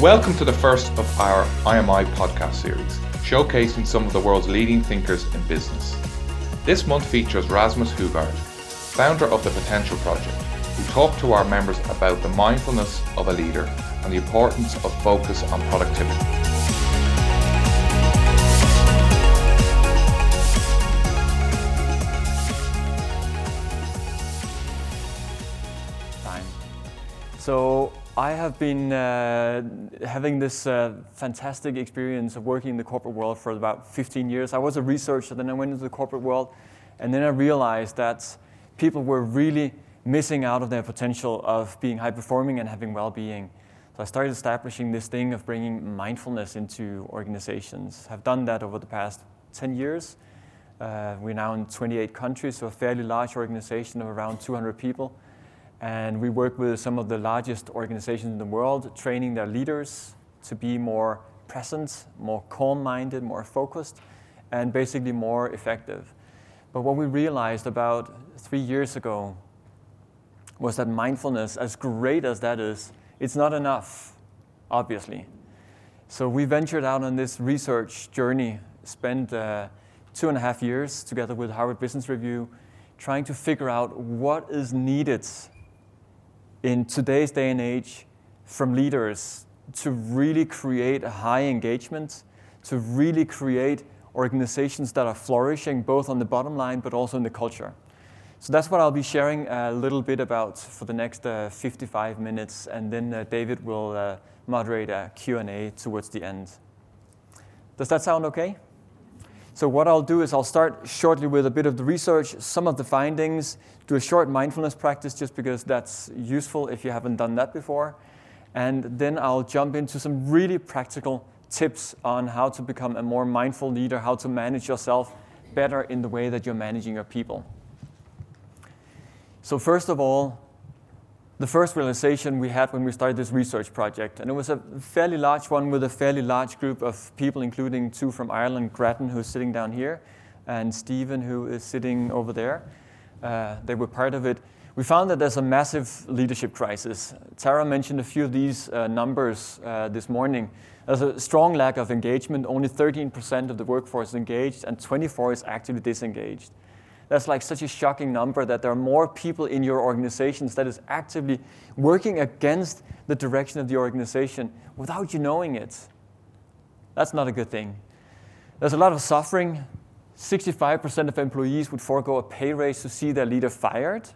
Welcome to the first of our IMI podcast series, showcasing some of the world's leading thinkers in business. This month features Rasmus Hougaard, founder of the Potential Project, who talked to our members about the mindfulness of a leader and the importance of focus on productivity. So I have been uh, having this uh, fantastic experience of working in the corporate world for about 15 years. I was a researcher, then I went into the corporate world, and then I realized that people were really missing out of their potential of being high performing and having well-being. So I started establishing this thing of bringing mindfulness into organizations. I've done that over the past 10 years. Uh, we're now in 28 countries, so a fairly large organization of around 200 people. And we work with some of the largest organizations in the world, training their leaders to be more present, more calm minded, more focused, and basically more effective. But what we realized about three years ago was that mindfulness, as great as that is, it's not enough, obviously. So we ventured out on this research journey, spent uh, two and a half years together with Harvard Business Review, trying to figure out what is needed in today's day and age from leaders to really create a high engagement, to really create organizations that are flourishing both on the bottom line but also in the culture. So that's what I'll be sharing a little bit about for the next uh, 55 minutes, and then uh, David will uh, moderate a Q&A towards the end. Does that sound okay? So what I'll do is I'll start shortly with a bit of the research, some of the findings, do a short mindfulness practice just because that's useful if you haven't done that before. And then I'll jump into some really practical tips on how to become a more mindful leader, how to manage yourself better in the way that you're managing your people. So first of all, the first realization we had when we started this research project, and it was a fairly large one with a fairly large group of people, including two from Ireland, Grattan, who's sitting down here, and Stephen, who is sitting over there. Uh, they were part of it. We found that there's a massive leadership crisis. Tara mentioned a few of these uh, numbers uh, this morning. There's a strong lack of engagement. Only 13% of the workforce is engaged, and 24 is actively disengaged that's like such a shocking number that there are more people in your organizations that is actively working against the direction of the organization without you knowing it. That's not a good thing. There's a lot of suffering. 65% of employees would forego a pay raise to see their leader fired.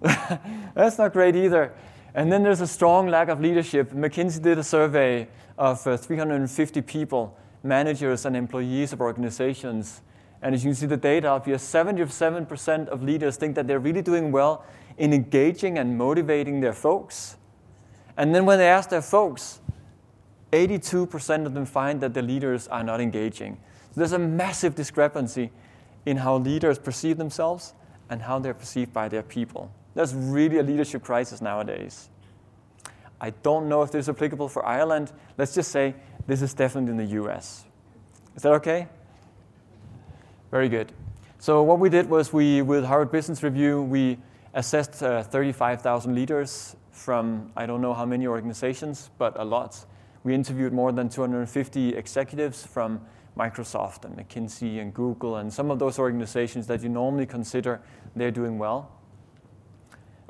That's not great either. And then there's a strong lack of leadership. McKinsey did a survey of uh, 350 people, managers and employees of organizations, and as you can see the data up here, 77% of leaders think that they're really doing well in engaging and motivating their folks. And then when they ask their folks, 82% of them find that the leaders are not engaging. So there's a massive discrepancy in how leaders perceive themselves and how they're perceived by their people. That's really a leadership crisis nowadays. I don't know if this is applicable for Ireland. Let's just say this is definitely in the US. Is that okay? Very good. So what we did was we, with Harvard Business Review, we assessed uh, 35,000 leaders from I don't know how many organizations, but a lot. We interviewed more than 250 executives from Microsoft and McKinsey and Google and some of those organizations that you normally consider they're doing well.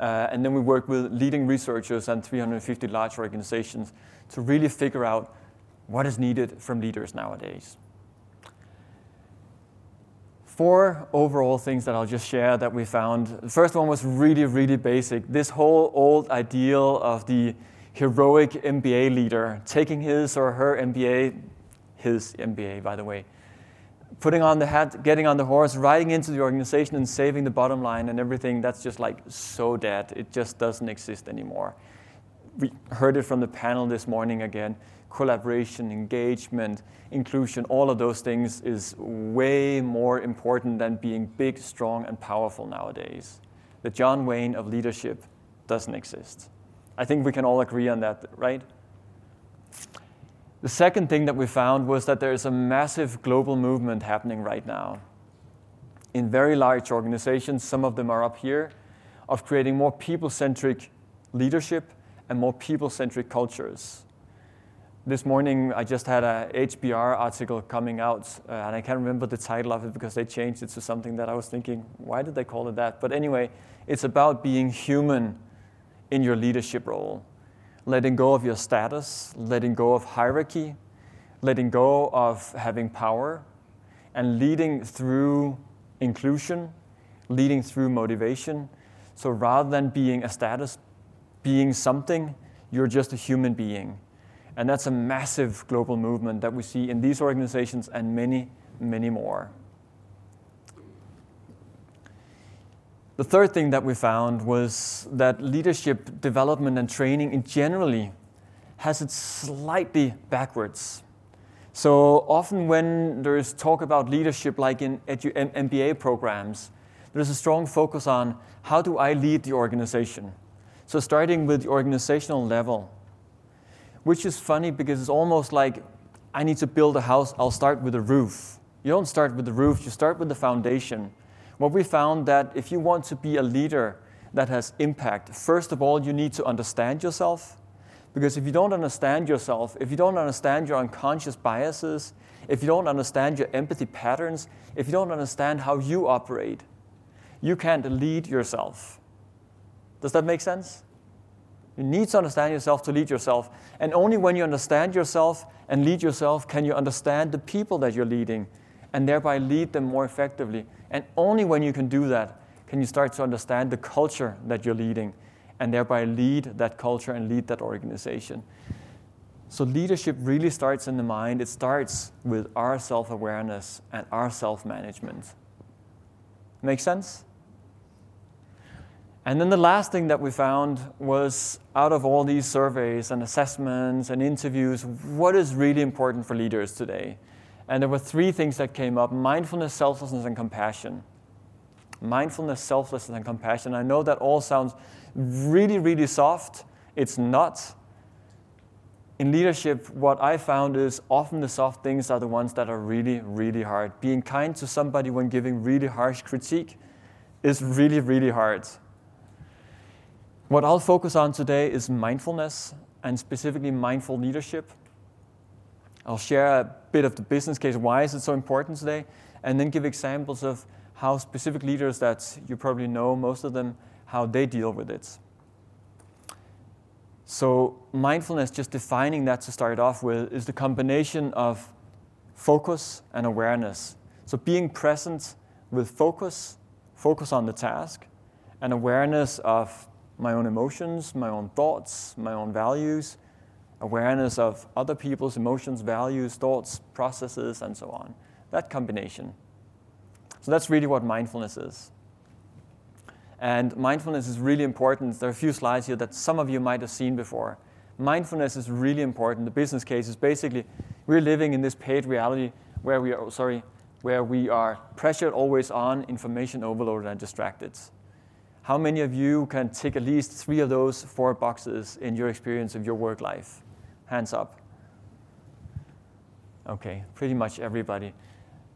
Uh, and then we worked with leading researchers and 350 large organizations to really figure out what is needed from leaders nowadays four overall things that I'll just share that we found. The first one was really, really basic. This whole old ideal of the heroic MBA leader taking his or her MBA, his MBA, by the way, putting on the hat, getting on the horse, riding into the organization and saving the bottom line and everything, that's just like so dead. It just doesn't exist anymore. We heard it from the panel this morning again collaboration, engagement, inclusion, all of those things is way more important than being big, strong, and powerful nowadays. The John Wayne of leadership doesn't exist. I think we can all agree on that, right? The second thing that we found was that there is a massive global movement happening right now. In very large organizations, some of them are up here, of creating more people centric leadership and more people centric cultures. This morning I just had a HBR article coming out, uh, and I can't remember the title of it because they changed it to something that I was thinking, why did they call it that? But anyway, it's about being human in your leadership role, letting go of your status, letting go of hierarchy, letting go of having power, and leading through inclusion, leading through motivation. So rather than being a status, being something, you're just a human being. And that's a massive global movement that we see in these organizations and many, many more. The third thing that we found was that leadership development and training in generally has it slightly backwards. So often when there is talk about leadership like in edu- MBA programs, there's a strong focus on how do I lead the organization. So starting with the organizational level, which is funny because it's almost like I need to build a house, I'll start with a roof. You don't start with the roof, you start with the foundation. What we found that if you want to be a leader that has impact, first of all, you need to understand yourself. Because if you don't understand yourself, if you don't understand your unconscious biases, if you don't understand your empathy patterns, if you don't understand how you operate, you can't lead yourself. Does that make sense? You need to understand yourself to lead yourself. And only when you understand yourself and lead yourself can you understand the people that you're leading and thereby lead them more effectively. And only when you can do that can you start to understand the culture that you're leading and thereby lead that culture and lead that organization. So, leadership really starts in the mind. It starts with our self awareness and our self management. Make sense? And then the last thing that we found was out of all these surveys and assessments and interviews, what is really important for leaders today? And there were three things that came up mindfulness, selflessness, and compassion. Mindfulness, selflessness, and compassion. I know that all sounds really, really soft. It's not. In leadership, what I found is often the soft things are the ones that are really, really hard. Being kind to somebody when giving really harsh critique is really, really hard. What I'll focus on today is mindfulness and specifically mindful leadership. I'll share a bit of the business case, why is it so important today, and then give examples of how specific leaders that you probably know, most of them, how they deal with it. So, mindfulness, just defining that to start off with, is the combination of focus and awareness. So, being present with focus, focus on the task, and awareness of my own emotions, my own thoughts, my own values, awareness of other people's emotions, values, thoughts, processes, and so on. That combination. So that's really what mindfulness is. And mindfulness is really important. There are a few slides here that some of you might have seen before. Mindfulness is really important. The business case is basically we're living in this paid reality where we are sorry, where we are pressured always on, information overloaded and distracted. How many of you can tick at least three of those four boxes in your experience of your work life? Hands up. Okay, pretty much everybody.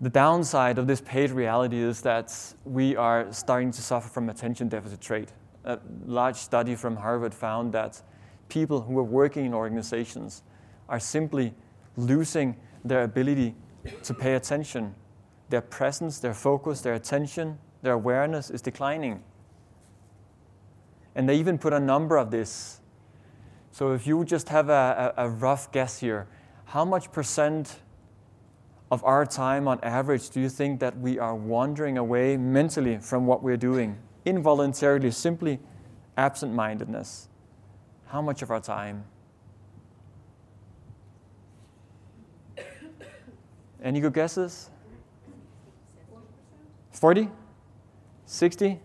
The downside of this paid reality is that we are starting to suffer from attention deficit trait. A large study from Harvard found that people who are working in organizations are simply losing their ability to pay attention. Their presence, their focus, their attention, their awareness is declining. And they even put a number of this. So if you just have a, a, a rough guess here, how much percent of our time on average do you think that we are wandering away mentally from what we're doing? Involuntarily, simply absent mindedness. How much of our time? Any good guesses? 40? 60?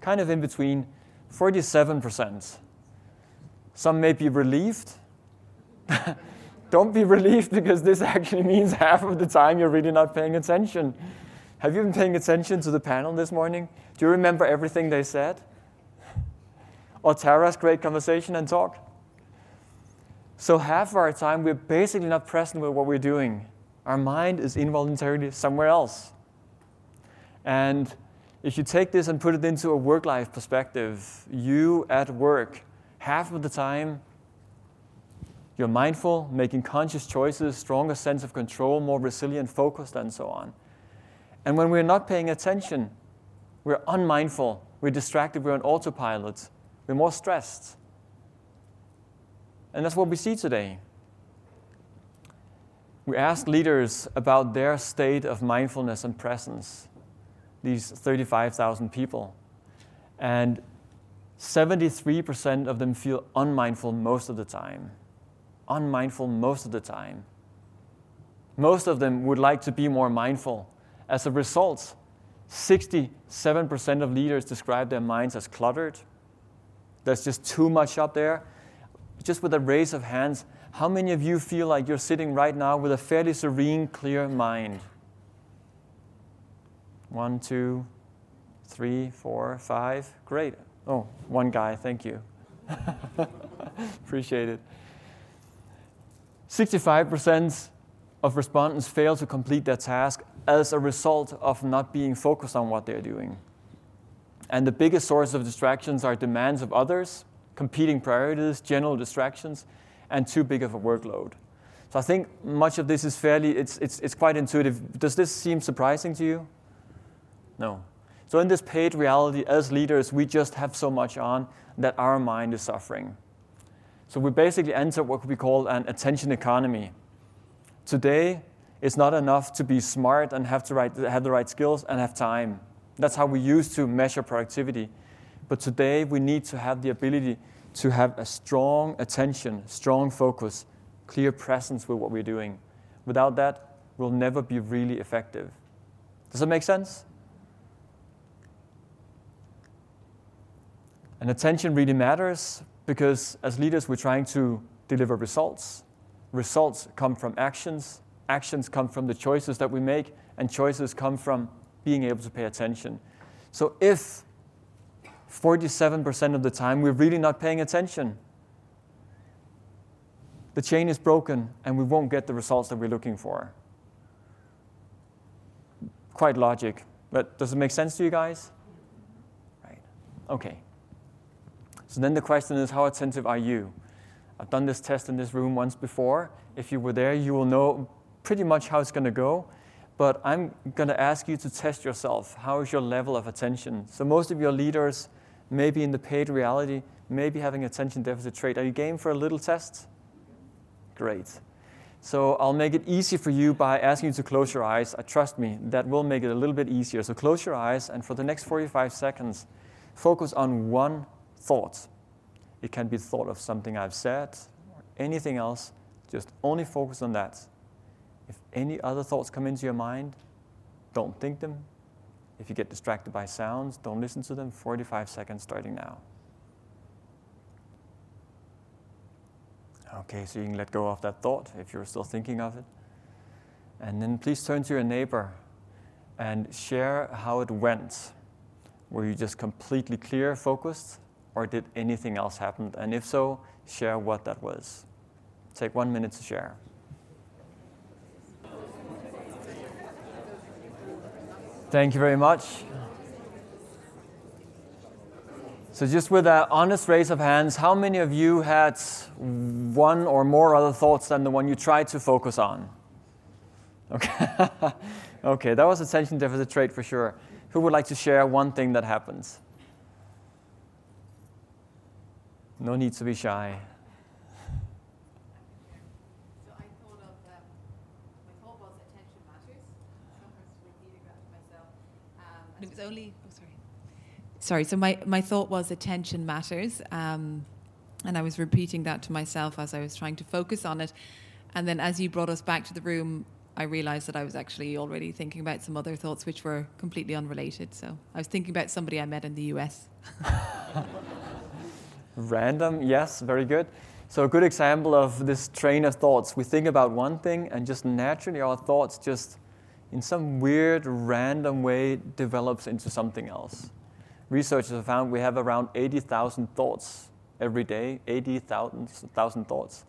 Kind of in between. 47%. Some may be relieved. Don't be relieved because this actually means half of the time you're really not paying attention. Have you been paying attention to the panel this morning? Do you remember everything they said? Or Tara's great conversation and talk? So, half of our time, we're basically not present with what we're doing. Our mind is involuntarily somewhere else. And if you take this and put it into a work life perspective, you at work, half of the time, You're mindful, making conscious choices, stronger sense of control, more resilient, focused, and so on. And when we're not paying attention, we're unmindful, we're distracted, we're on autopilot, we're more stressed. And that's what we see today. We ask leaders about their state of mindfulness and presence, these 35,000 people. And 73% of them feel unmindful most of the time. Unmindful most of the time. Most of them would like to be more mindful. As a result, 67% of leaders describe their minds as cluttered. There's just too much up there. Just with a raise of hands, how many of you feel like you're sitting right now with a fairly serene, clear mind? One, two, three, four, five. Great. Oh, one guy, thank you. Appreciate it. 65% of respondents fail to complete their task as a result of not being focused on what they're doing. And the biggest source of distractions are demands of others, competing priorities, general distractions, and too big of a workload. So I think much of this is fairly, it's, it's, it's quite intuitive. Does this seem surprising to you? No. So in this paid reality, as leaders, we just have so much on that our mind is suffering. So we basically enter what we call an attention economy. Today, it's not enough to be smart and have, to have the right skills and have time. That's how we used to measure productivity. But today, we need to have the ability to have a strong attention, strong focus, clear presence with what we're doing. Without that, we'll never be really effective. Does that make sense? And attention really matters because as leaders, we're trying to deliver results. Results come from actions, actions come from the choices that we make, and choices come from being able to pay attention. So if 47% of the time we're really not paying attention, the chain is broken and we won't get the results that we're looking for. Quite logic, but does it make sense to you guys? Right. Okay. So then the question is, how attentive are you? I've done this test in this room once before. If you were there, you will know pretty much how it's going to go. But I'm going to ask you to test yourself. How is your level of attention? So most of your leaders, maybe in the paid reality, maybe having attention deficit trait. Are you game for a little test? Great. So I'll make it easy for you by asking you to close your eyes. Uh, trust me, that will make it a little bit easier. So close your eyes, and for the next 45 seconds, focus on one thought. It can be thought of something I've said or anything else. Just only focus on that. If any other thoughts come into your mind, don't think them. If you get distracted by sounds, don't listen to them. 45 seconds starting now. Okay, so you can let go of that thought if you're still thinking of it. And then please turn to your neighbor and share how it went. Were you just completely clear, focused, or did anything else happen? And if so, share what that was. Take one minute to share. Thank you very much. So, just with an honest raise of hands, how many of you had one or more other thoughts than the one you tried to focus on? Okay, okay, that was attention deficit trait for sure. Who would like to share one thing that happens? No need to be shy. So I thought of, um, my thought was attention matters. So I was repeating that to myself. Um, and it was only, oh, sorry. Sorry, so my, my thought was attention matters. Um, and I was repeating that to myself as I was trying to focus on it. And then as you brought us back to the room, I realized that I was actually already thinking about some other thoughts which were completely unrelated. So I was thinking about somebody I met in the US. Random, yes, very good. So, a good example of this train of thoughts. We think about one thing, and just naturally, our thoughts just, in some weird, random way, develops into something else. Researchers have found we have around 80,000 thoughts every day, 80,000 thoughts,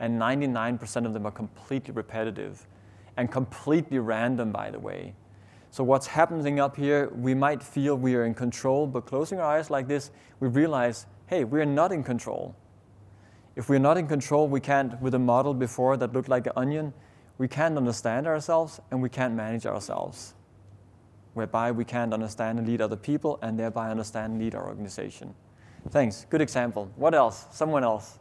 and 99% of them are completely repetitive and completely random, by the way. So, what's happening up here, we might feel we are in control, but closing our eyes like this, we realize hey, we're not in control. If we're not in control, we can't, with a model before that looked like an onion, we can't understand ourselves and we can't manage ourselves. Whereby we can't understand and lead other people and thereby understand and lead our organization. Thanks. Good example. What else? Someone else.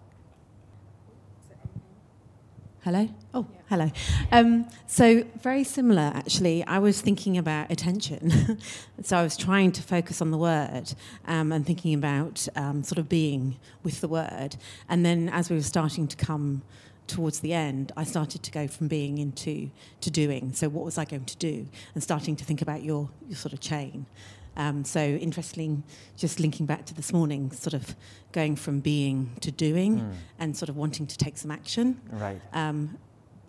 Hello? Oh, hello. Um, so, very similar actually. I was thinking about attention. so, I was trying to focus on the word um, and thinking about um, sort of being with the word. And then, as we were starting to come towards the end, I started to go from being into to doing. So, what was I going to do? And starting to think about your, your sort of chain. Um, so interestingly, just linking back to this morning, sort of going from being to doing mm. and sort of wanting to take some action. Right. Um,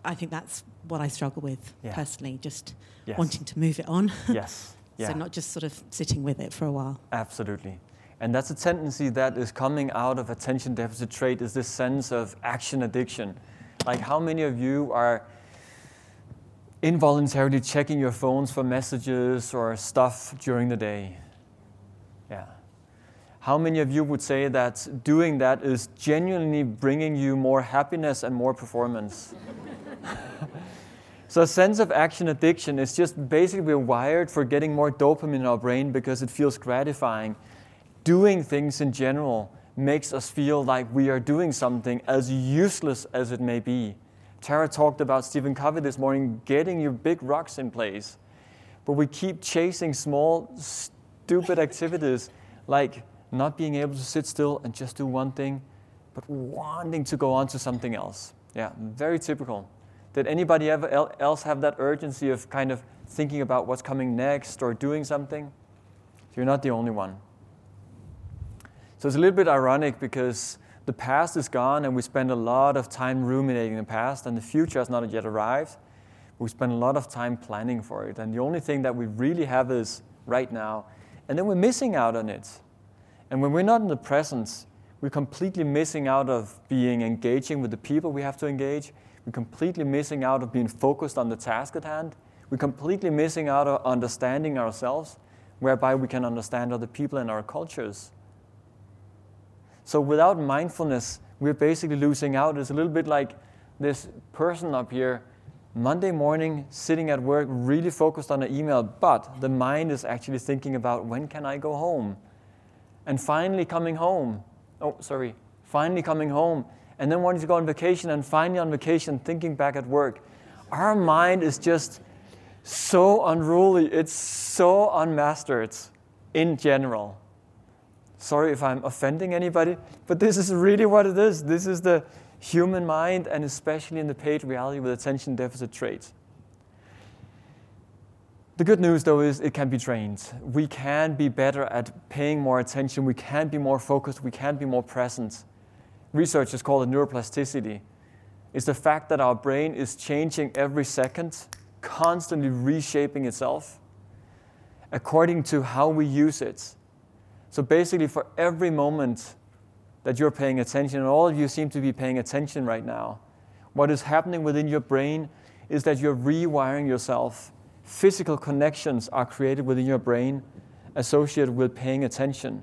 I think that's what I struggle with yeah. personally, just yes. wanting to move it on. yes. Yeah. so not just sort of sitting with it for a while. Absolutely. And that's a tendency that is coming out of attention deficit trait is this sense of action addiction. Like how many of you are involuntarily checking your phones for messages or stuff during the day. Yeah. How many of you would say that doing that is genuinely bringing you more happiness and more performance? so, a sense of action addiction is just basically we're wired for getting more dopamine in our brain because it feels gratifying. Doing things in general makes us feel like we are doing something as useless as it may be. Tara talked about Stephen Covey this morning getting your big rocks in place. But we keep chasing small, stupid activities like not being able to sit still and just do one thing, but wanting to go on to something else. Yeah, very typical. Did anybody ever else have that urgency of kind of thinking about what's coming next or doing something? You're not the only one. So it's a little bit ironic because the past is gone and we spend a lot of time ruminating the past and the future has not yet arrived. We spend a lot of time planning for it. And the only thing that we really have is right now. And then we're missing out on it. And when we're not in the presence, we're completely missing out of being engaging with the people we have to engage. We're completely missing out of being focused on the task at hand. We're completely missing out of understanding ourselves, whereby we can understand other people and our cultures. So without mindfulness, we're basically losing out. It's a little bit like this person up here, Monday morning, sitting at work, really focused on an email, but the mind is actually thinking about when can I go home? And finally coming home. Oh, sorry. Finally coming home. And then wanting to go on vacation, and finally on vacation, thinking back at work. Our mind is just so unruly. It's so unmastered in general. Sorry if I'm offending anybody, but this is really what it is. This is the human mind, and especially in the paid reality with attention deficit traits. The good news, though, is it can be trained. We can be better at paying more attention. We can be more focused. We can be more present. Researchers call it neuroplasticity. It's the fact that our brain is changing every second, constantly reshaping itself according to how we use it. So basically, for every moment that you're paying attention, and all of you seem to be paying attention right now, what is happening within your brain is that you're rewiring yourself. Physical connections are created within your brain associated with paying attention.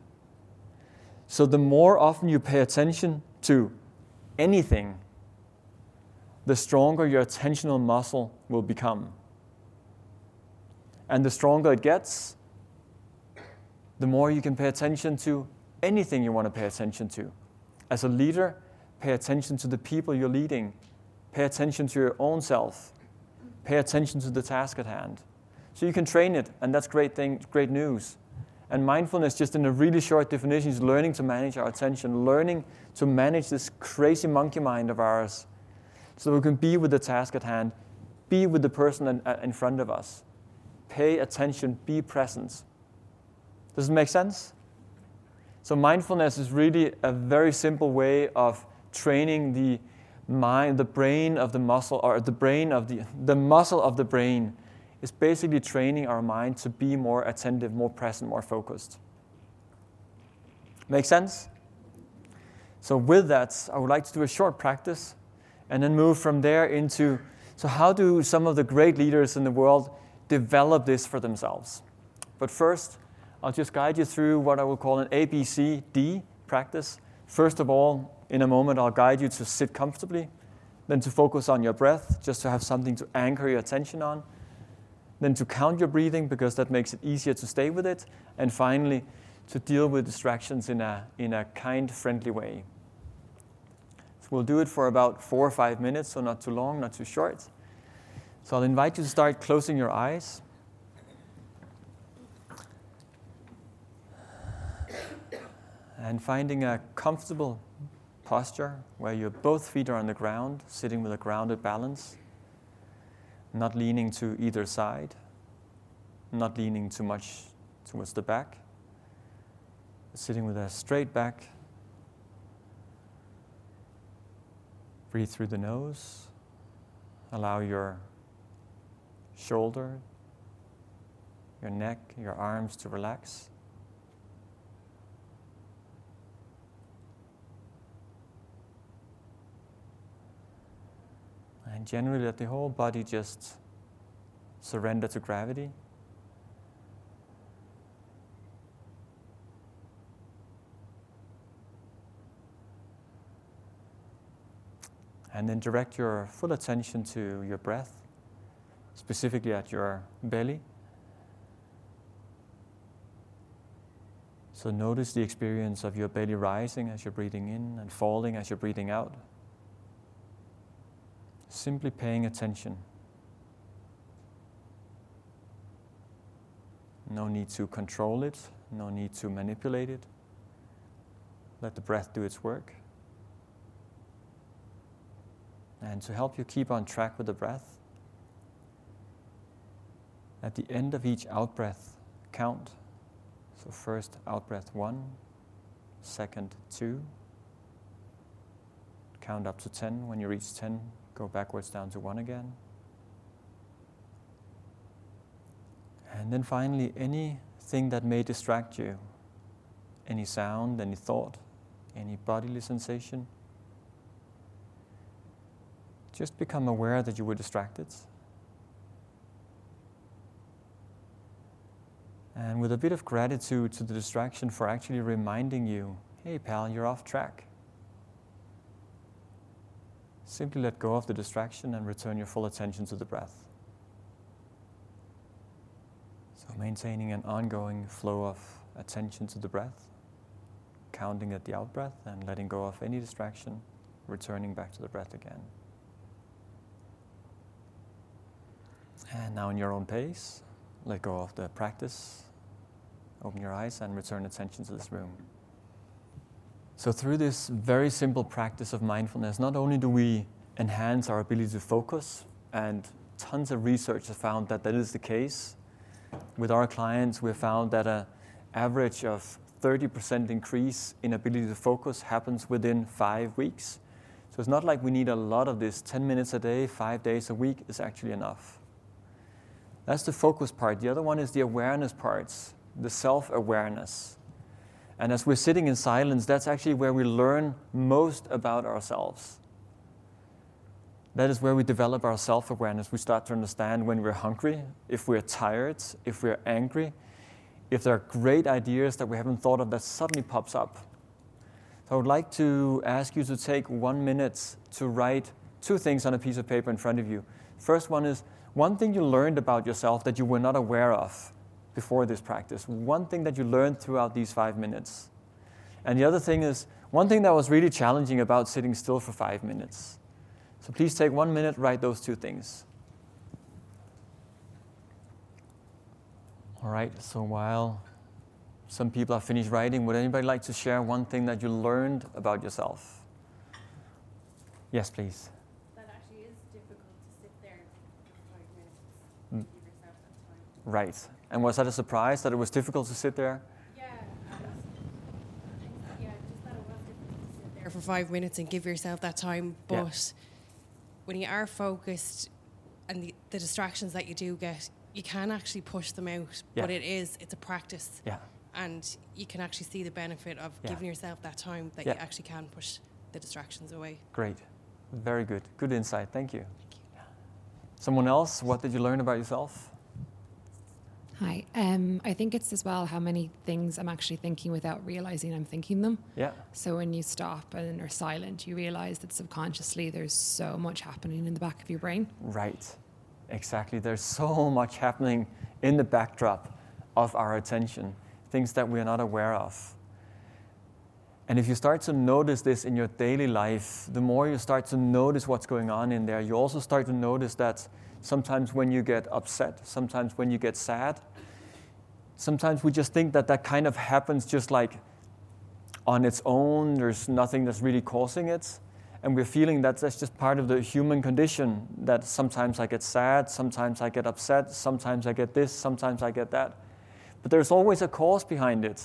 So the more often you pay attention to anything, the stronger your attentional muscle will become. And the stronger it gets, the more you can pay attention to anything you want to pay attention to. As a leader, pay attention to the people you're leading, pay attention to your own self, pay attention to the task at hand. So you can train it, and that's great thing, great news. And mindfulness, just in a really short definition, is learning to manage our attention, learning to manage this crazy monkey mind of ours, so we can be with the task at hand, be with the person in, in front of us, pay attention, be present. Does it make sense? So mindfulness is really a very simple way of training the mind, the brain of the muscle, or the brain of the, the muscle of the brain is basically training our mind to be more attentive, more present, more focused. Make sense? So with that, I would like to do a short practice and then move from there into, so how do some of the great leaders in the world develop this for themselves? But first, I'll just guide you through what I will call an ABCD practice. First of all, In a moment, I'll guide you to sit comfortably, then to focus on your breath, just to have something to anchor your attention on, then to count your breathing because that makes it easier to stay with it, and finally, to deal with distractions in a, in a kind, friendly way. So we'll do it for about four or five minutes, so not too long, not too short. So I'll invite you to start closing your eyes. And finding a comfortable posture where your both feet are on the ground, sitting with a grounded balance, not leaning to either side, not leaning too much towards the back, sitting with a straight back. Breathe through the nose. Allow your shoulder, your neck, your arms to relax. And generally, let the whole body just surrender to gravity. And then direct your full attention to your breath, specifically at your belly. So notice the experience of your belly rising as you're breathing in and falling as you're breathing out. Simply paying attention. No need to control it, no need to manipulate it. Let the breath do its work. And to help you keep on track with the breath, at the end of each out breath, count. So, first out breath one, second two. Count up to 10. When you reach 10, go backwards down to one again. And then finally, anything that may distract you, any sound, any thought, any bodily sensation, just become aware that you were distracted. And with a bit of gratitude to the distraction for actually reminding you hey, pal, you're off track. Simply let go of the distraction and return your full attention to the breath. So, maintaining an ongoing flow of attention to the breath, counting at the out breath and letting go of any distraction, returning back to the breath again. And now, in your own pace, let go of the practice. Open your eyes and return attention to this room. So, through this very simple practice of mindfulness, not only do we enhance our ability to focus, and tons of research has found that that is the case. With our clients, we've found that an average of 30% increase in ability to focus happens within five weeks. So it's not like we need a lot of this 10 minutes a day, five days a week is actually enough. That's the focus part. The other one is the awareness parts, the self awareness. And as we're sitting in silence, that's actually where we learn most about ourselves. That is where we develop our self awareness. We start to understand when we're hungry, if we're tired, if we're angry, if there are great ideas that we haven't thought of that suddenly pops up. So I would like to ask you to take one minute to write two things on a piece of paper in front of you. First one is one thing you learned about yourself that you were not aware of before this practice. One thing that you learned throughout these five minutes. And the other thing is one thing that was really challenging about sitting still for five minutes. So please take one minute, write those two things. All right, so while some people have finished writing, would anybody like to share one thing that you learned about yourself? Yes, please. that actually is difficult to sit there mm. Right. And was that a surprise that it was difficult to sit there? Yeah, yeah, just that it was difficult to sit there for five minutes and give yourself that time. But yeah. when you are focused and the, the, distractions that you do get, you can actually push them out. Yeah. But it is, it's a practice. Yeah. And you can actually see the benefit of yeah. giving yourself that time that you actually can push the distractions away. Great. Very good. Good insight. Thank you. Thank you. Someone else, what did you learn about yourself? Hi. Um, I think it's as well how many things I'm actually thinking without realizing I'm thinking them. Yeah. So when you stop and are silent, you realize that subconsciously there's so much happening in the back of your brain. Right. Exactly. There's so much happening in the backdrop of our attention, things that we are not aware of. And if you start to notice this in your daily life, the more you start to notice what's going on in there, you also start to notice that sometimes when you get upset, sometimes when you get sad, sometimes we just think that that kind of happens just like on its own, there's nothing that's really causing it. And we're feeling that that's just part of the human condition, that sometimes I get sad, sometimes I get upset, sometimes I get this, sometimes I get that. But there's always a cause behind it.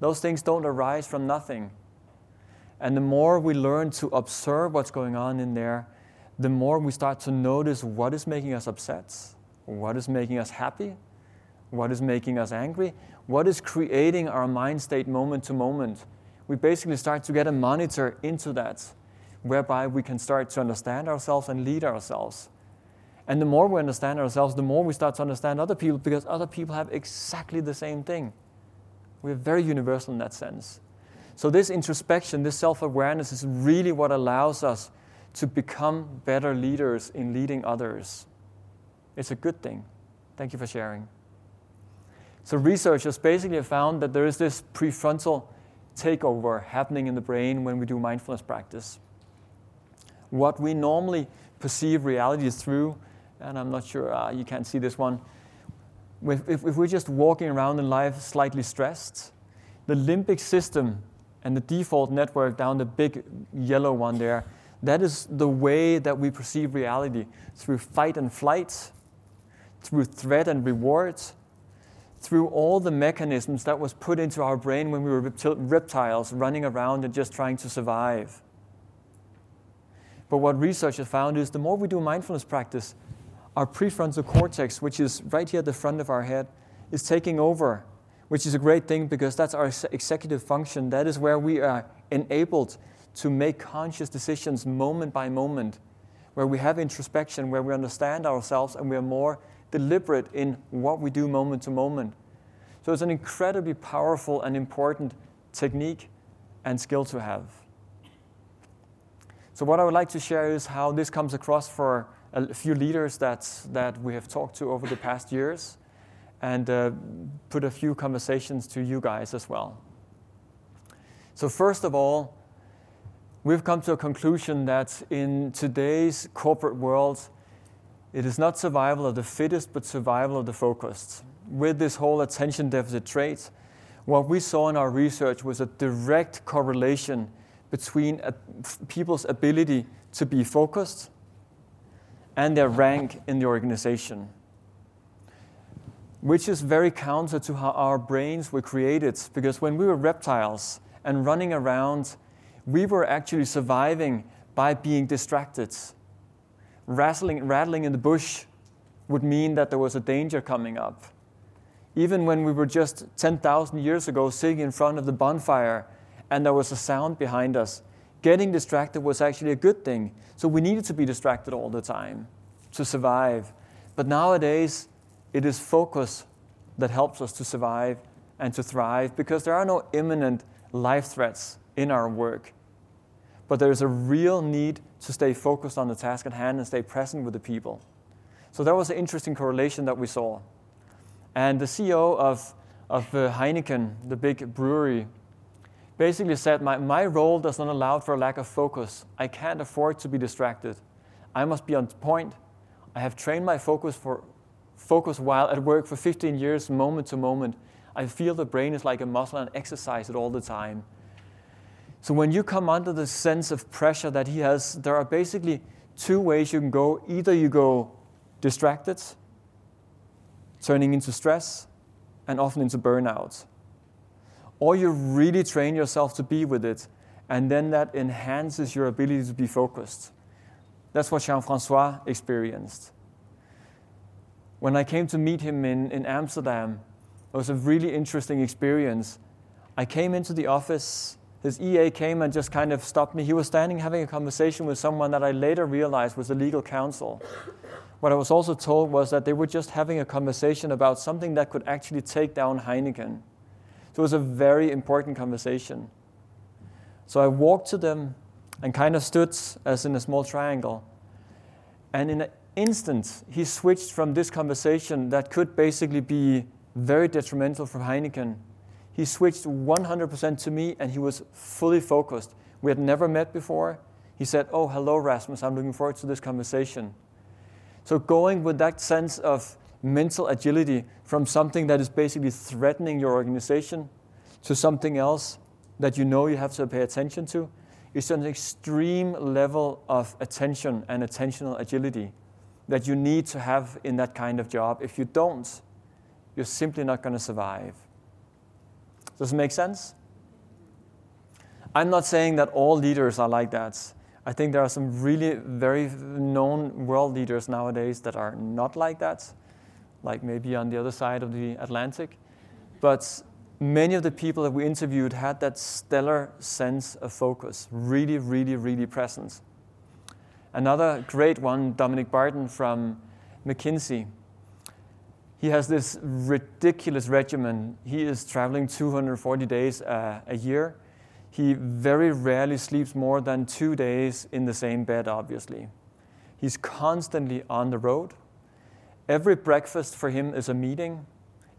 Those things don't arise from nothing. And the more we learn to observe what's going on in there, the more we start to notice what is making us upset, what is making us happy, what is making us angry, what is creating our mind state moment to moment. We basically start to get a monitor into that, whereby we can start to understand ourselves and lead ourselves. And the more we understand ourselves, the more we start to understand other people because other people have exactly the same thing. We're very universal in that sense. So, this introspection, this self awareness is really what allows us to become better leaders in leading others. It's a good thing. Thank you for sharing. So, researchers basically found that there is this prefrontal takeover happening in the brain when we do mindfulness practice. What we normally perceive reality through, and I'm not sure uh, you can't see this one, if, if, if we're just walking around in life slightly stressed, the limbic system and the default network down the big yellow one there, that is the way that we perceive reality through fight and flight, through threat and reward, through all the mechanisms that was put into our brain when we were reptiles running around and just trying to survive. But what research has found is the more we do mindfulness practice, our prefrontal cortex, which is right here at the front of our head, is taking over which is a great thing because that's our executive function. That is where we are enabled to make conscious decisions moment by moment, where we have introspection, where we understand ourselves, and we are more deliberate in what we do moment to moment. So it's an incredibly powerful and important technique and skill to have. So what I would like to share is how this comes across for a few leaders that, that we have talked to over the past years and uh, put a few conversations to you guys as well. So, first of all, we've come to a conclusion that in today's corporate world, it is not survival of the fittest, but survival of the focused. With this whole attention deficit trait, what we saw in our research was a direct correlation between a, people's ability to be focused and their rank in the organization which is very counter to how our brains were created. Because when we were reptiles and running around, we were actually surviving by being distracted. Rattling, rattling in the bush would mean that there was a danger coming up. Even when we were just 10,000 years ago sitting in front of the bonfire and there was a sound behind us, getting distracted was actually a good thing. So we needed to be distracted all the time to survive. But nowadays, it is focus that helps us to survive and to thrive because there are no imminent life threats in our work. But there is a real need to stay focused on the task at hand and stay present with the people. So that was an interesting correlation that we saw. And the CEO of, of uh, Heineken, the big brewery, basically said, my, my role does not allow for a lack of focus. I can't afford to be distracted. I must be on point. I have trained my focus for focus while at work for 15 years, moment to moment. I feel the brain is like a muscle and exercise it all the time. So when you come under the sense of pressure that he has, there are basically two ways you can go. Either you go distracted, turning into stress, and often into burnout. Or you really train yourself to be with it, and then that enhances your ability to be focused. That's what Jean Francois experienced. When I came to meet him in, in Amsterdam, it was a really interesting experience. I came into the office, his EA came and just kind of stopped me. He was standing having a conversation with someone that I later realized was a legal counsel. what I was also told was that they were just having a conversation about something that could actually take down Heineken. So it was a very important conversation. So I walked to them and kind of stood as in a small triangle. And in an instant, he switched from this conversation that could basically be very detrimental for Heineken. He switched 100% to me and he was fully focused. We had never met before. He said, Oh, hello, Rasmus. I'm looking forward to this conversation. So, going with that sense of mental agility from something that is basically threatening your organization to something else that you know you have to pay attention to is an extreme level of attention and attentional agility that you need to have in that kind of job. If you don't, you're simply not going to survive. Does it make sense? I'm not saying that all leaders are like that. I think there are some really very known world leaders nowadays that are not like that, like maybe on the other side of the Atlantic. But many of the people that we interviewed had that stellar sense of focus, really, really, really present. Another great one, Dominic Barton from McKinsey. He has this ridiculous regimen. He is traveling 240 days uh, a year. He very rarely sleeps more than two days in the same bed, obviously. He's constantly on the road. Every breakfast for him is a meeting.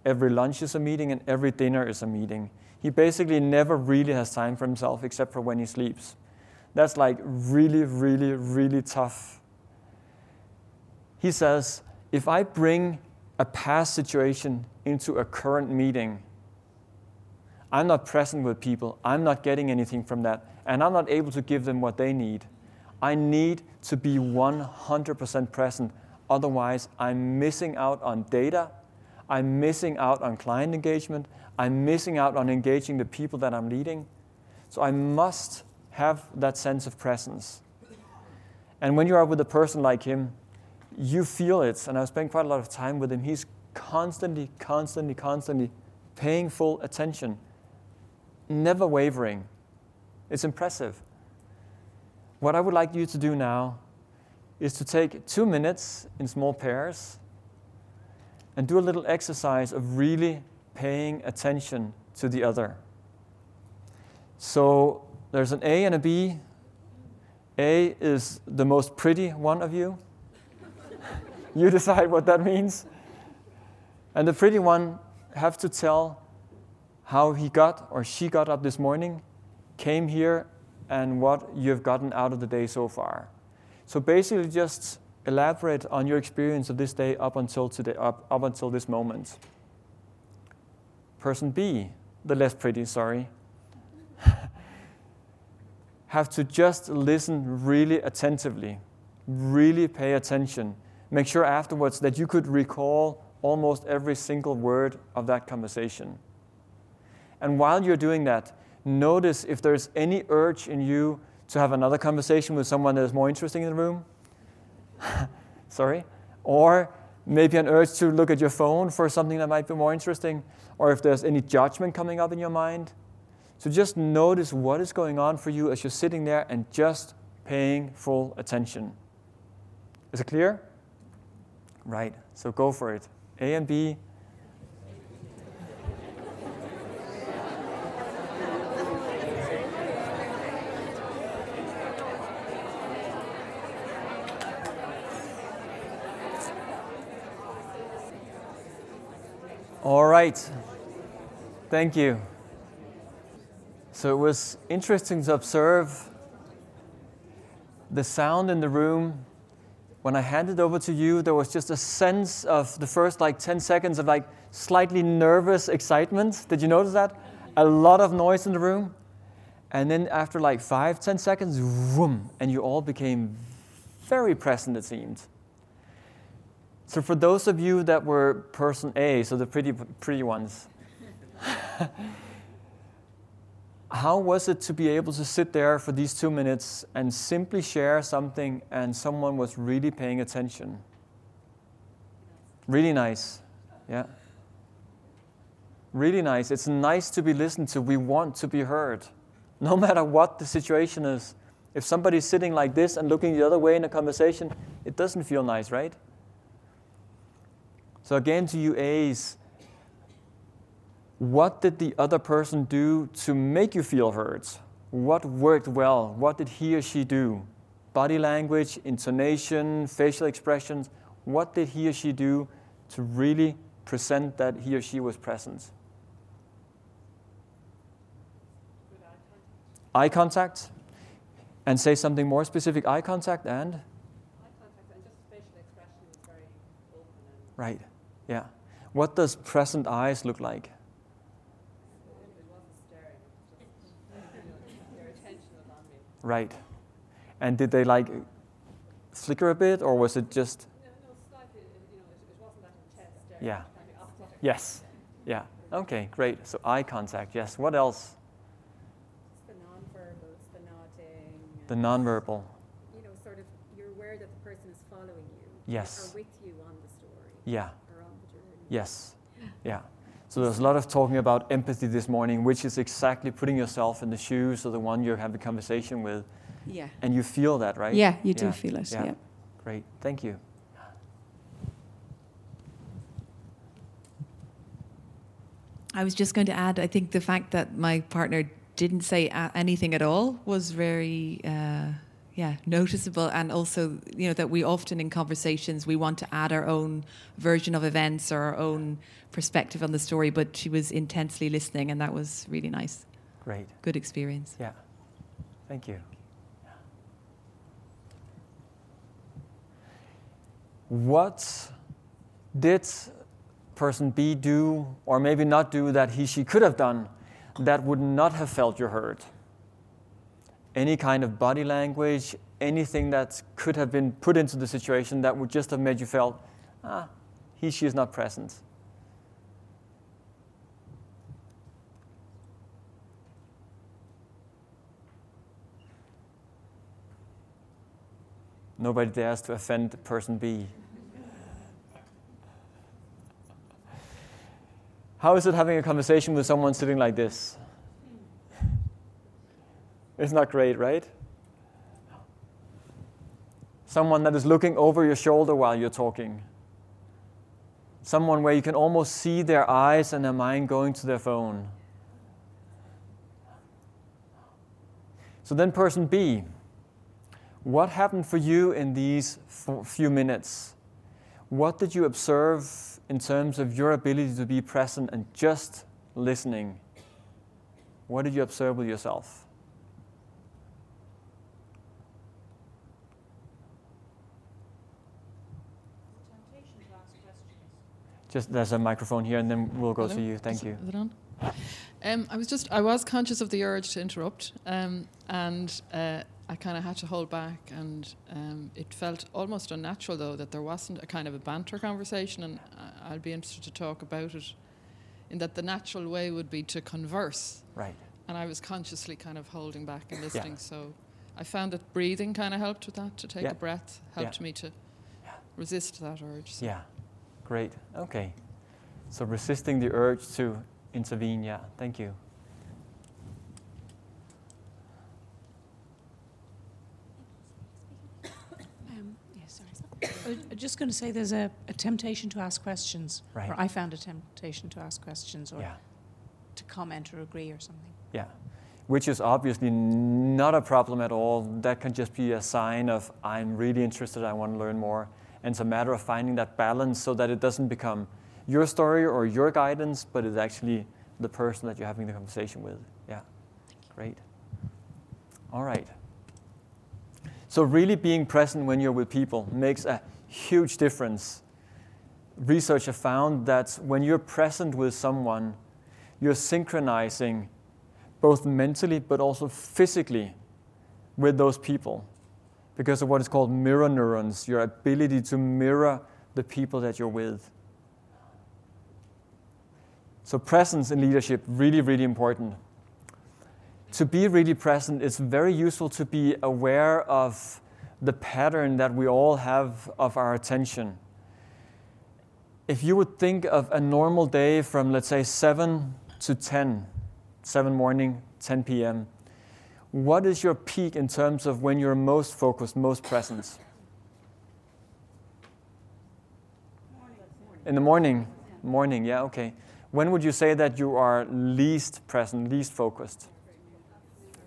Every lunch is a meeting and every dinner is a meeting. He basically never really has time for himself except for when he sleeps. That's like really, really, really tough. He says, if I bring a past situation into a current meeting, I'm not present with people. I'm not getting anything from that. And I'm not able to give them what they need. I need to be 100% present. Otherwise, I'm missing out on data I'm missing out on client engagement. I'm missing out on engaging the people that I'm leading. So I must have that sense of presence. And when you are with a person like him, you feel it. And I've spent quite a lot of time with him. He's constantly, constantly, constantly paying full attention, never wavering. It's impressive. What I would like you to do now is to take two minutes in small pairs and do a little exercise of really paying attention to the other. So there's an A and a B. A is the most pretty one of you. You decide what that means. And the pretty one have to tell how he got or she got up this morning, came here, and what you've gotten out of the day so far. So basically, just elaborate on your experience of this day up until today, up, up until this moment. Person B, the less pretty, sorry, have to just listen really attentively, really pay attention. Make sure afterwards that you could recall almost every single word of that conversation. And while you're doing that, notice if there's any urge in you to have another conversation with someone that is more interesting in the room sorry, or maybe an urge to look at your phone for something that might be more interesting, or if there's any judgment coming up in your mind. So just notice what is going on for you as you're sitting there and just paying full attention. Is it clear? Right, so go for it. A and B All right. Thank you. So it was interesting to observe the sound in the room. When I handed over to you, there was just a sense of the first like 10 seconds of like slightly nervous excitement. Did you notice that? A lot of noise in the room. And then after like five, 10 seconds, whoom, and you all became very present, it seemed. So for those of you that were person A, so the pretty, pretty ones, how was it to be able to sit there for these two minutes and simply share something and someone was really paying attention? Really nice, yeah. Really nice. It's nice to be listened to. We want to be heard, no matter what the situation is. If somebody's sitting like this and looking the other way in a conversation, it doesn't feel nice, right? So again, to you A's, what did the other person do to make you feel hurt? What worked well? What did he or she do? Body language, intonation, facial expressions. What did he or she do to really present that he or she was present? Eye contact. And say something more specific. Eye contact and? Eye contact and just facial expression is very open. right. Yeah. What does present eyes look like? Right. And did they like flicker a bit, or was it just? No, no, slightly. You know, it, it wasn't that intense. Yeah. Yes. Yeah. Okay. Great. So eye contact. Yes. What else? the non-verbals, the nodding. The non-verbal. You know, sort of, you're aware that the person is following you. Yes. Or with you on the story. Yeah. Or on the journey. Yes. Yeah. So there's a lot of talking about empathy this morning, which is exactly putting yourself in the shoes of the one you're having a conversation with. Yeah. And you feel that, right? Yeah, you do feel it. Yeah. Great. Thank you. I was just going to add, I think the fact that my partner didn't say anything at all was very, uh, yeah, noticeable. And also, you know, that we often in conversations, we want to add our own version of events or our own perspective on the story, but she was intensely listening, and that was really nice. Great. Good experience. Yeah. Thank you. What did person B do, or maybe not do, that he, she could have done that would not have felt you heard? Any kind of body language, anything that could have been put into the situation that would just have made you felt, ah, he, she is not present. Nobody dares to offend person B. How is it having a conversation with someone sitting like this? It's not great, right? Someone that is looking over your shoulder while you're talking. Someone where you can almost see their eyes and their mind going to their phone. So then, person B, what happened for you in these few minutes? What did you observe in terms of your ability to be present and just listening? What did you observe with yourself? Just there's a microphone here, and then we'll go Hello? to you. Thank is you. It, is it on? Um, I was just I was conscious of the urge to interrupt, um, and uh, I kind of had to hold back, and um, it felt almost unnatural though that there wasn't a kind of a banter conversation, and I'll be interested to talk about it. In that the natural way would be to converse, Right. and I was consciously kind of holding back and listening. Yeah. So I found that breathing kind of helped with that. To take Yeah. a breath helped me to resist that urge. So. Yeah. Great. Okay. So resisting the urge to intervene. Yeah. Thank you. Um, yeah, sorry. I was just going to say there's a, a temptation to ask questions. Right. Or I found a temptation to ask questions or Yeah. to comment or agree or something. Yeah. Which is obviously not a problem at all. That can just be a sign of I'm really interested, I want to learn more. And it's a matter of finding that balance so that it doesn't become your story or your guidance, but it's actually the person that you're having the conversation with. Yeah. Great. All right. So, really being present when you're with people makes a huge difference. Research have found that when you're present with someone, you're synchronizing both mentally but also physically with those people because of what is called mirror neurons, your ability to mirror the people that you're with. So, presence in leadership, really, really important. To be really present, it's very useful to be aware of the pattern that we all have of our attention. If you would think of a normal day from, let's say, 7 to 10, 7 morning, 10 p.m., what is your peak in terms of when you're most focused, most present? In the morning? Morning, yeah, okay. When would you say that you are least present, least focused?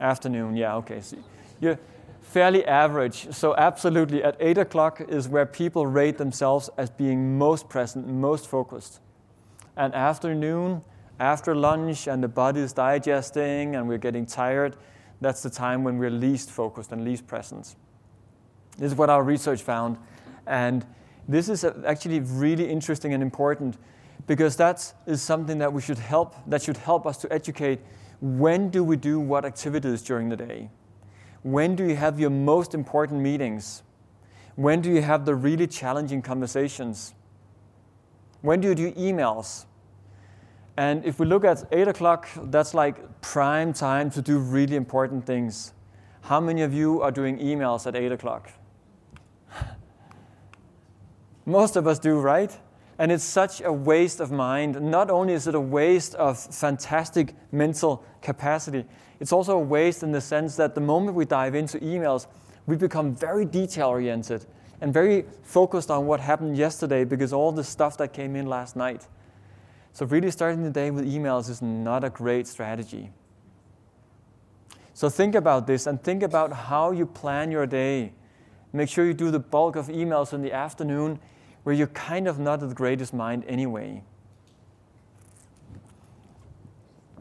Afternoon, yeah, okay. So you're fairly average. So, absolutely, at 8 o'clock is where people rate themselves as being most present, most focused. And afternoon, after lunch, and the body is digesting and we're getting tired, that's the time when we're least focused and least present. This is what our research found. And this is actually really interesting and important because that is something that we should help that should help us to educate when do we do what activities during the day when do you have your most important meetings when do you have the really challenging conversations when do you do emails and if we look at 8 o'clock that's like prime time to do really important things how many of you are doing emails at 8 o'clock most of us do right and it's such a waste of mind. Not only is it a waste of fantastic mental capacity, it's also a waste in the sense that the moment we dive into emails, we become very detail oriented and very focused on what happened yesterday because all the stuff that came in last night. So, really starting the day with emails is not a great strategy. So, think about this and think about how you plan your day. Make sure you do the bulk of emails in the afternoon where you're kind of not at the greatest mind anyway.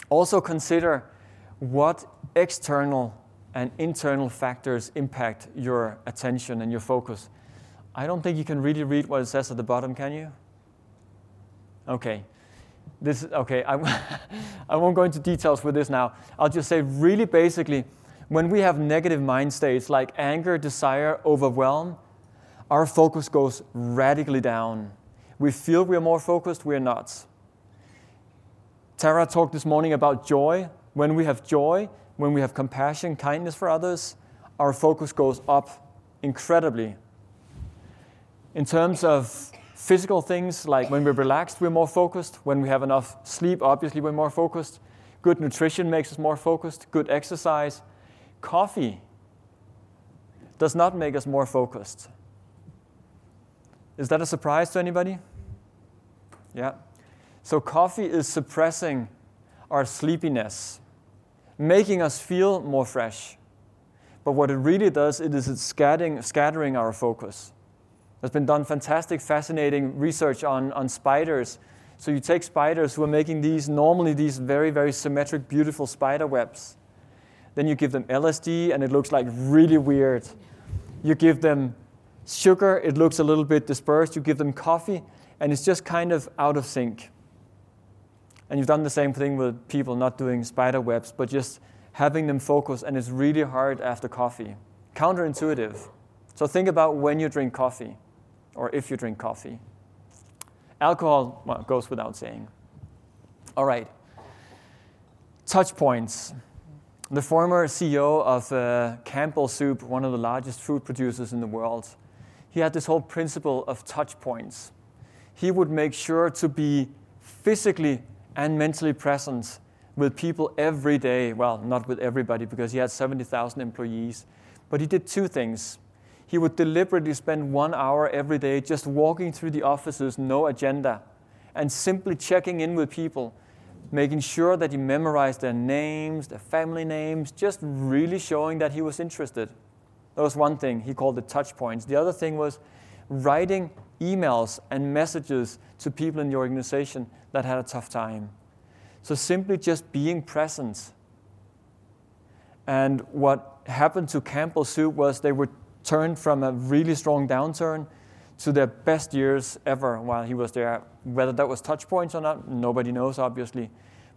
Also consider what external and internal factors impact your attention and your focus. I don't think you can really read what it says at the bottom, can you? Okay. This okay, I, I won't go into details with this now. I'll just say really basically, when we have negative mind states like anger, desire, overwhelm, our focus goes radically down. We feel we're more focused, we're not. Tara talked this morning about joy. When we have joy, when we have compassion, kindness for others, our focus goes up incredibly. In terms of physical things, like when we're relaxed, we're more focused. When we have enough sleep, obviously, we're more focused. Good nutrition makes us more focused. Good exercise. Coffee does not make us more focused. Is that a surprise to anybody? Yeah. So, coffee is suppressing our sleepiness, making us feel more fresh. But what it really does, it is it's scattering, scattering our focus. There's been done fantastic, fascinating research on, on spiders. So you take spiders who are making these, normally these very, very symmetric, beautiful spider webs. Then you give them LSD and it looks like really weird. You give them Sugar, it looks a little bit dispersed. You give them coffee, and it's just kind of out of sync. And you've done the same thing with people not doing spider webs, but just having them focus, and it's really hard after coffee. Counterintuitive. So think about when you drink coffee, or if you drink coffee. Alcohol well, goes without saying. All right. Touch points. The former CEO of uh, Campbell Soup, one of the largest food producers in the world, he had this whole principle of touch points. He would make sure to be physically and mentally present with people every day. Well, not with everybody because he had 70,000 employees. But he did two things. He would deliberately spend one hour every day just walking through the offices, no agenda, and simply checking in with people, making sure that he memorized their names, their family names, just really showing that he was interested. That was one thing. He called the touch points. The other thing was writing emails and messages to people in the organization that had a tough time. So simply just being present. And what happened to Campbell Soup was they were turned from a really strong downturn to their best years ever while he was there. Whether that was touch points or not, nobody knows, obviously.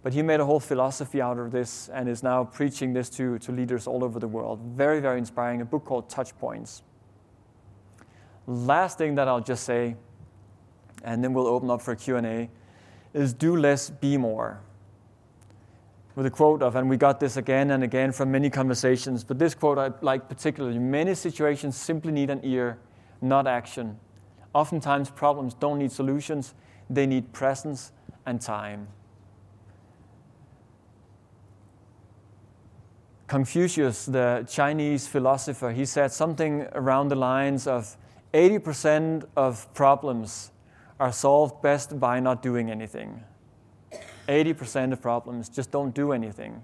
But he made a whole philosophy out of this and is now preaching this to, to leaders all over the world. Very, very inspiring. A book called Touch Points. Last thing that I'll just say, and then we'll open up for Q&A, is do less, be more. With a quote of, and we got this again and again from many conversations, but this quote I like particularly. Many situations simply need an ear, not action. Oftentimes, problems don't need solutions, they need presence and time. Confucius, the Chinese philosopher, he said something around the lines of 80% of problems are solved best by not doing anything. 80% of problems just don't do anything.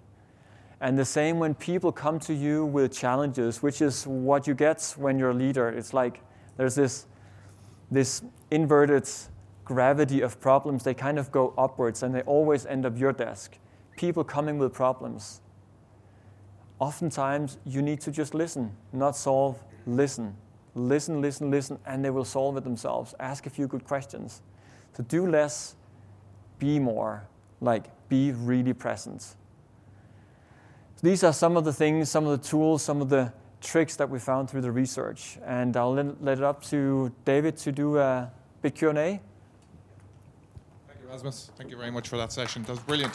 And the same when people come to you with challenges, which is what you get when you're a leader. It's like there's this, this inverted gravity of problems. They kind of go upwards and they always end up your desk. People coming with problems. Oftentimes, you need to just listen, not solve, listen. Listen, listen, listen, and they will solve it themselves. Ask a few good questions. To so do less, be more, like be really present these are some of the things, some of the tools, some of the tricks that we found through the research. And I'll let, let it up to David to do a big Q&A. Thank you, Rasmus. Thank you very much for that session. That was brilliant.